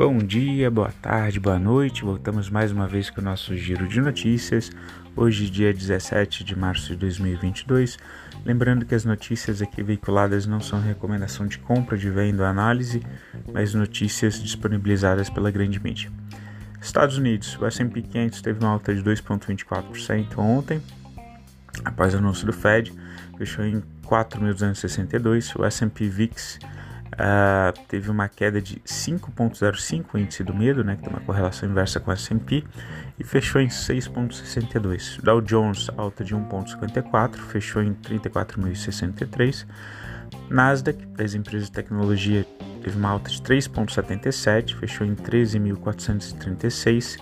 Bom dia, boa tarde, boa noite. Voltamos mais uma vez com o nosso giro de notícias. Hoje, dia 17 de março de 2022. Lembrando que as notícias aqui veiculadas não são recomendação de compra, de venda ou análise, mas notícias disponibilizadas pela grande mídia. Estados Unidos, o S&P 500 teve uma alta de 2,24% ontem, após o anúncio do Fed, fechou em 4.262. O S&P VIX Uh, teve uma queda de 5,05 o índice do medo, né, que tem uma correlação inversa com o S&P, e fechou em 6,62. Dow Jones alta de 1,54, fechou em 34.063. Nasdaq, das empresas de tecnologia, teve uma alta de 3,77, fechou em 13.436.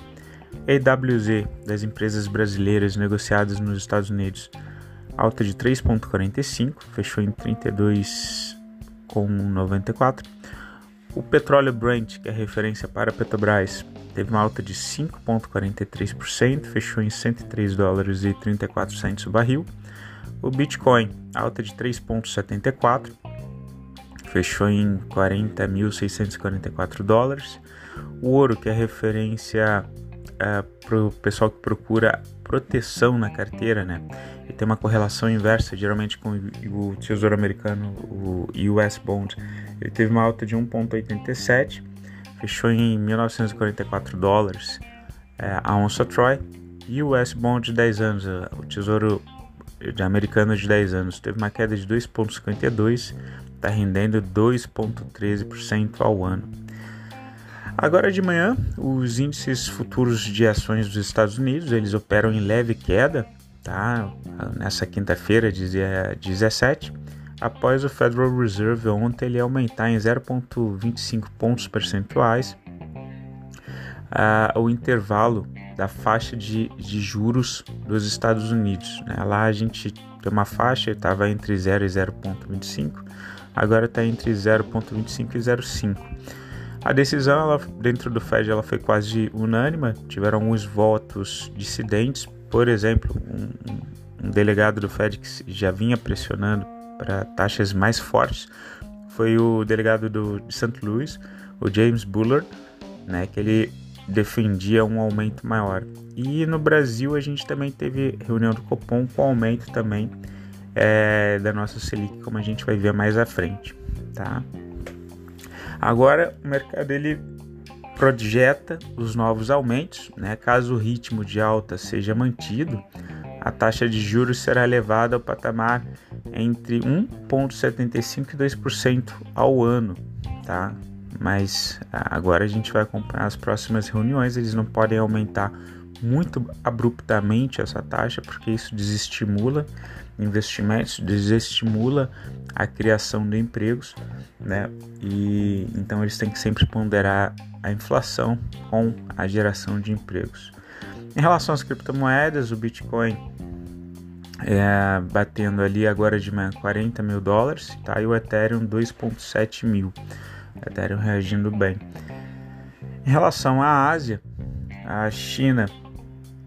EWZ, das empresas brasileiras negociadas nos Estados Unidos, alta de 3,45, fechou em 32 com 94. O petróleo Brent, que é referência para a Petrobras, teve uma alta de 5,43%, fechou em 103 dólares e 34 centos o barril. O Bitcoin, alta de 3,74%, fechou em 40.644 dólares. O ouro, que é referência uh, para o pessoal que procura proteção na carteira, né? Tem uma correlação inversa, geralmente com o Tesouro Americano, o US Bond. Ele teve uma alta de 1,87, fechou em 1944 dólares é, a onça Troy. E o US Bond de 10 anos, o Tesouro Americano de 10 anos, teve uma queda de 2,52, está rendendo 2,13% ao ano. Agora de manhã, os índices futuros de ações dos Estados Unidos, eles operam em leve queda, tá? Nessa quinta-feira, dia 17, após o Federal Reserve ontem ele aumentar em 0,25 pontos percentuais uh, o intervalo da faixa de, de juros dos Estados Unidos. Né? Lá a gente tem uma faixa, estava entre 0 e 0,25, agora está entre 0,25 e 0,5. A decisão ela, dentro do Fed ela foi quase unânime, tiveram alguns votos dissidentes, por exemplo, um, um delegado do Fed que já vinha pressionando para taxas mais fortes foi o delegado do, de St. Louis, o James Bullard, né, que ele defendia um aumento maior. E no Brasil a gente também teve reunião do Copom com aumento também é, da nossa Selic, como a gente vai ver mais à frente, tá? Agora o mercado ele projeta os novos aumentos, né? Caso o ritmo de alta seja mantido, a taxa de juros será elevada ao patamar entre 1,75% e 2% ao ano, tá? Mas agora a gente vai acompanhar as próximas reuniões, eles não podem aumentar muito abruptamente essa taxa, porque isso desestimula investimentos, desestimula a criação de empregos, né? E então eles têm que sempre ponderar a inflação com a geração de empregos. Em relação às criptomoedas, o Bitcoin é, batendo ali agora de manhã 40 mil dólares, tá? E o Ethereum 2,7 mil. O Ethereum reagindo bem. Em relação à Ásia, a China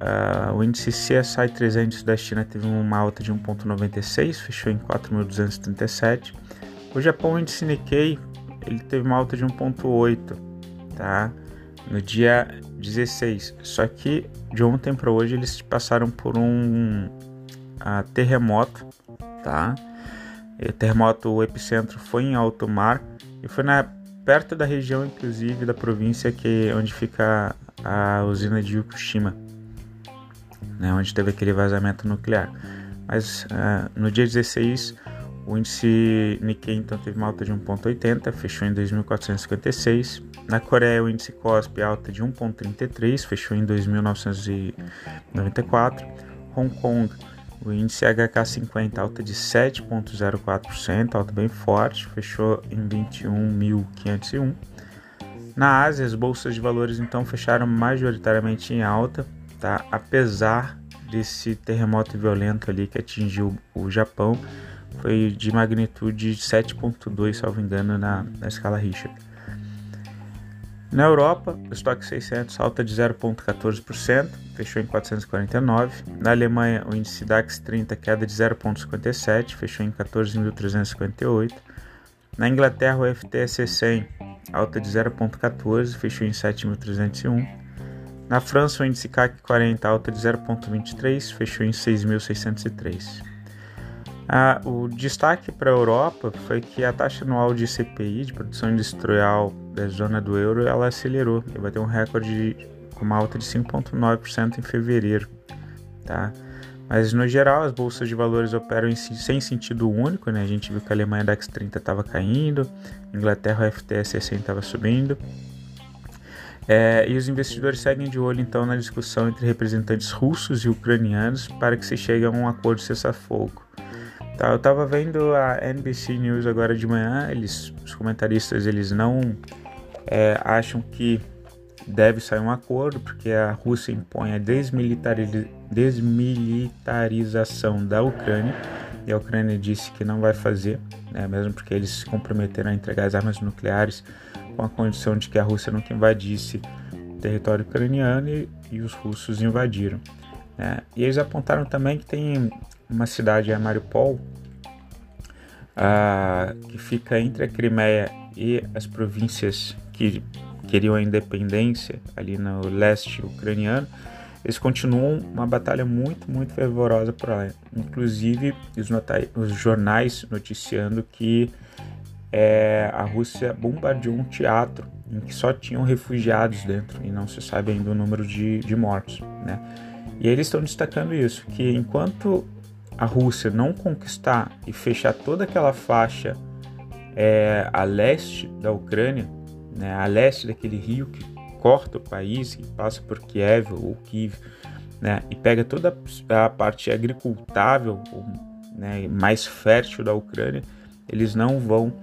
Uh, o índice CSI 300 da China teve uma alta de 1,96, fechou em 4.237. O Japão, o índice Nikkei, ele teve uma alta de 1,8, tá? No dia 16. Só que de ontem para hoje eles passaram por um uh, terremoto, tá? E o terremoto, o epicentro foi em alto mar e foi na, perto da região, inclusive, da província que onde fica a usina de Fukushima né, onde teve aquele vazamento nuclear. Mas uh, no dia 16, o índice Nikkei então teve uma alta de 1,80, fechou em 2.456. Na Coreia, o índice KOSPI alta de 1,33, fechou em 2.994. Hong Kong, o índice HK50 alta de 7,04%, alta bem forte, fechou em 21.501. Na Ásia, as bolsas de valores então fecharam majoritariamente em alta, tá? Apesar desse terremoto violento ali que atingiu o Japão, foi de magnitude 7.2, salvo engano, na, na escala Richter. Na Europa, o estoque 600 alta de 0,14%, fechou em 449. Na Alemanha, o índice DAX 30 queda de 0,57, fechou em 14.358. Na Inglaterra, o FTSE 100 alta de 0,14, fechou em 7.301. Na França, o índice CAC 40, alta de 0,23, fechou em 6.603. Ah, o destaque para a Europa foi que a taxa anual de CPI, de produção industrial da zona do euro, ela acelerou e bateu um recorde com uma alta de 5,9% em fevereiro. Tá? Mas no geral, as bolsas de valores operam em, sem sentido único. Né? A gente viu que a Alemanha DAX 30 estava caindo, Inglaterra o FTSE 100 estava subindo. É, e os investidores seguem de olho então na discussão entre representantes russos e ucranianos para que se chegue a um acordo cessar-fogo. Tá, eu tava vendo a NBC News agora de manhã, eles, os comentaristas eles não é, acham que deve sair um acordo, porque a Rússia impõe a desmilitarização da Ucrânia, e a Ucrânia disse que não vai fazer, né, mesmo porque eles se comprometeram a entregar as armas nucleares com a condição de que a Rússia nunca invadisse o território ucraniano e, e os russos invadiram. Né. E eles apontaram também que tem uma cidade, é Mariupol, uh, que fica entre a Crimeia e as províncias que queriam a independência ali no leste ucraniano, eles continuam uma batalha muito, muito fervorosa por lá. Inclusive, os, os jornais noticiando que é, a Rússia bombardeou um teatro em que só tinham refugiados dentro e não se sabe ainda o número de, de mortos. Né? E eles estão destacando isso, que enquanto a Rússia não conquistar e fechar toda aquela faixa é, a leste da Ucrânia, né, a leste daquele rio que corta o país, que passa por Kiev ou Kiev, né, e pega toda a parte agricultável, né, mais fértil da Ucrânia, eles não vão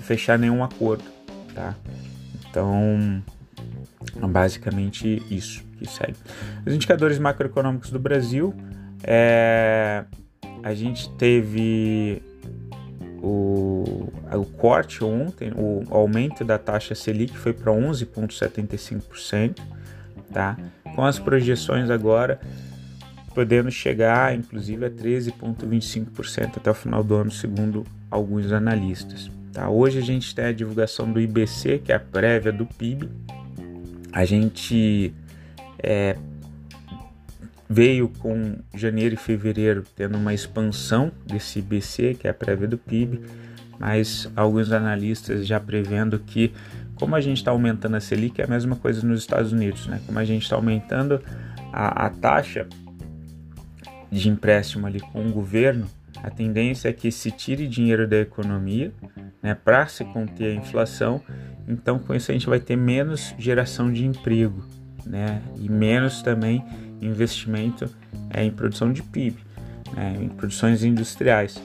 fechar nenhum acordo, tá? Então, basicamente isso que segue. Os indicadores macroeconômicos do Brasil, é, a gente teve o, o corte ontem, o aumento da taxa Selic foi para 11,75%, tá? com as projeções agora podendo chegar inclusive a 13,25% até o final do ano, segundo alguns analistas. Tá? Hoje a gente tem a divulgação do IBC, que é a prévia do PIB. A gente é, veio com janeiro e fevereiro tendo uma expansão desse IBC, que é a prévia do PIB, mas alguns analistas já prevendo que, como a gente está aumentando a Selic, é a mesma coisa nos Estados Unidos, né? como a gente está aumentando a, a taxa de empréstimo ali com o governo, a tendência é que se tire dinheiro da economia né, para se conter a inflação, então com isso a gente vai ter menos geração de emprego né, e menos também investimento é, em produção de PIB, né, em produções industriais.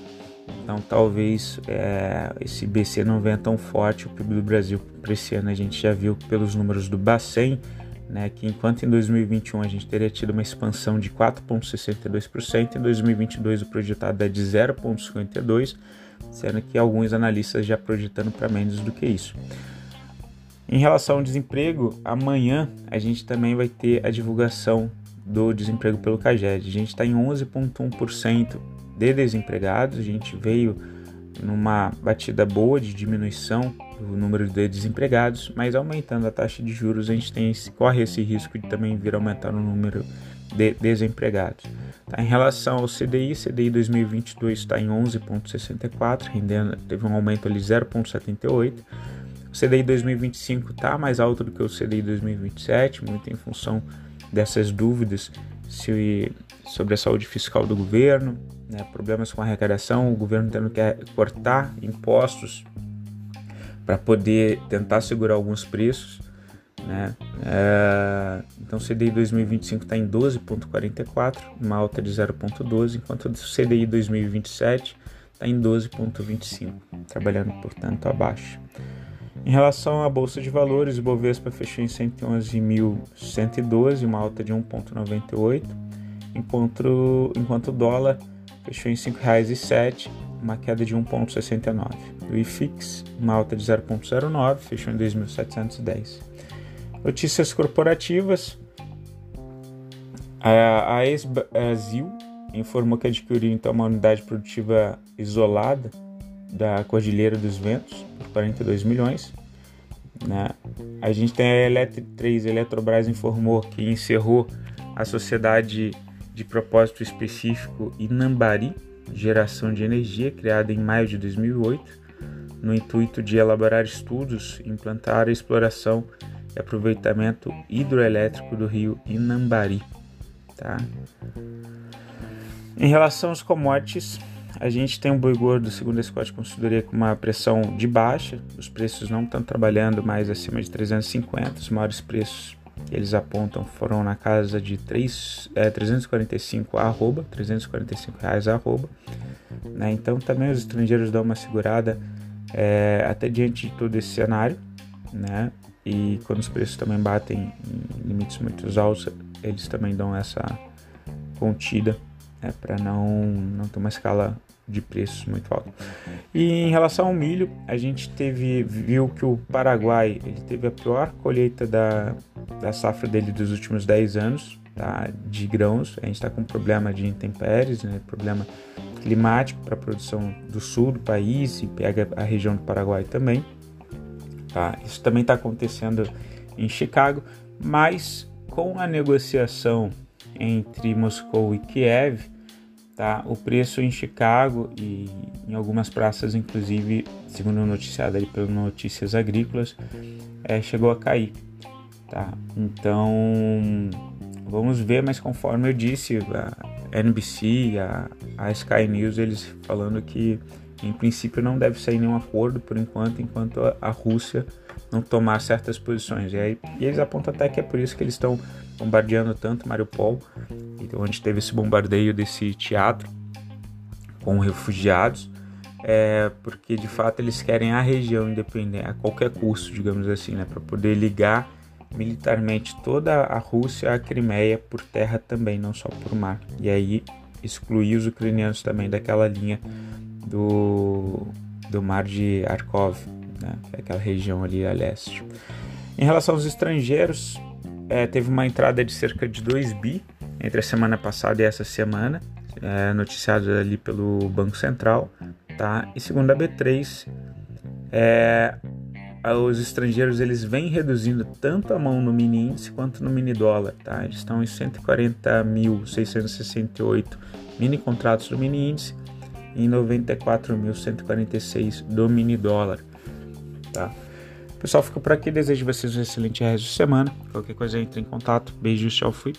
Então, talvez é, esse BC não venha tão forte o PIB do Brasil para esse ano. A gente já viu pelos números do Bacen, né, que enquanto em 2021 a gente teria tido uma expansão de 4,62%, em 2022 o projetado é de 0,52%, sendo que alguns analistas já projetando para menos do que isso. Em relação ao desemprego, amanhã a gente também vai ter a divulgação do desemprego pelo CAGED. A gente está em 11,1% de desempregados, a gente veio numa batida boa de diminuição do número de desempregados, mas aumentando a taxa de juros, a gente tem corre esse risco de também vir aumentar o número de desempregados. Tá, em relação ao CDI, CDI 2022 está em 11,64, rendendo, teve um aumento ali 0,78. O CDI 2025 está mais alto do que o CDI 2027, muito em função dessas dúvidas se, sobre a saúde fiscal do governo, né, problemas com a arrecadação, o governo tendo que cortar impostos para poder tentar segurar alguns preços. Né? É, então o CDI 2025 está em 12,44, uma alta de 0,12, enquanto o CDI 2027 está em 12,25, trabalhando portanto abaixo. Em relação à bolsa de valores, o Bovespa fechou em 111.112, uma alta de 1,98, enquanto, enquanto o dólar fechou em R$ 5,07, uma queda de 1,69. O IFIX, uma alta de 0,09, fechou em 2.710. Notícias corporativas. A, a ex-Brasil informou que adquiriu então uma unidade produtiva isolada da Cordilheira dos Ventos por 42 milhões. Né? A gente tem a Eletri 3, a Eletrobras informou que encerrou a sociedade de propósito específico Inambari, geração de energia, criada em maio de 2008, no intuito de elaborar estudos, implantar a exploração e aproveitamento hidroelétrico do rio Inambari. Tá? Em relação aos commodities, a gente tem um boi gordo, segundo a Scott Consultoria, com uma pressão de baixa. Os preços não estão trabalhando mais acima de 350. Os maiores preços eles apontam foram na casa de 3, é, 345 arroba, 345 reais arroba. Né? Então também os estrangeiros dão uma segurada é, até diante de todo esse cenário. Né? E quando os preços também batem em limites muito altos, eles também dão essa contida né, para não, não ter uma escala de preços muito alto. E em relação ao milho, a gente teve viu que o Paraguai ele teve a pior colheita da, da safra dele dos últimos 10 anos tá, de grãos. A gente está com problema de intempéries, né, problema climático para a produção do sul do país e pega a região do Paraguai também. Tá? Isso também está acontecendo em Chicago, mas com a negociação entre Moscou e Kiev, Tá? O preço em Chicago e em algumas praças, inclusive, segundo noticiado ali pelo Notícias Agrícolas, é, chegou a cair. Tá? Então, vamos ver, mas conforme eu disse, a NBC, a, a Sky News, eles falando que em princípio não deve sair nenhum acordo por enquanto, enquanto a, Rússia não tomar certas posições. E, aí, e eles apontam até que é por isso que eles estão bombardeando tanto Mariupol, onde teve esse bombardeio desse teatro com refugiados, é, porque de fato eles querem a região independente a qualquer custo, digamos assim, né, para poder ligar militarmente toda a Rússia à Crimeia por terra também, não só por mar. E aí excluir os ucranianos também daquela linha do, do mar de Arkhov, né, é aquela região ali a leste. Em relação aos estrangeiros, é, teve uma entrada de cerca de 2 bi entre a semana passada e essa semana, é, noticiado ali pelo Banco Central, tá? E segundo a B3, é, os estrangeiros eles vêm reduzindo tanto a mão no mini índice quanto no mini dólar, tá? Eles estão em 140.668 mini contratos do mini índice em 94.146 do mini dólar, tá? Pessoal, fica por aqui. Desejo vocês um excelente resto de semana. Qualquer coisa, entre em contato. Beijos, tchau, fui.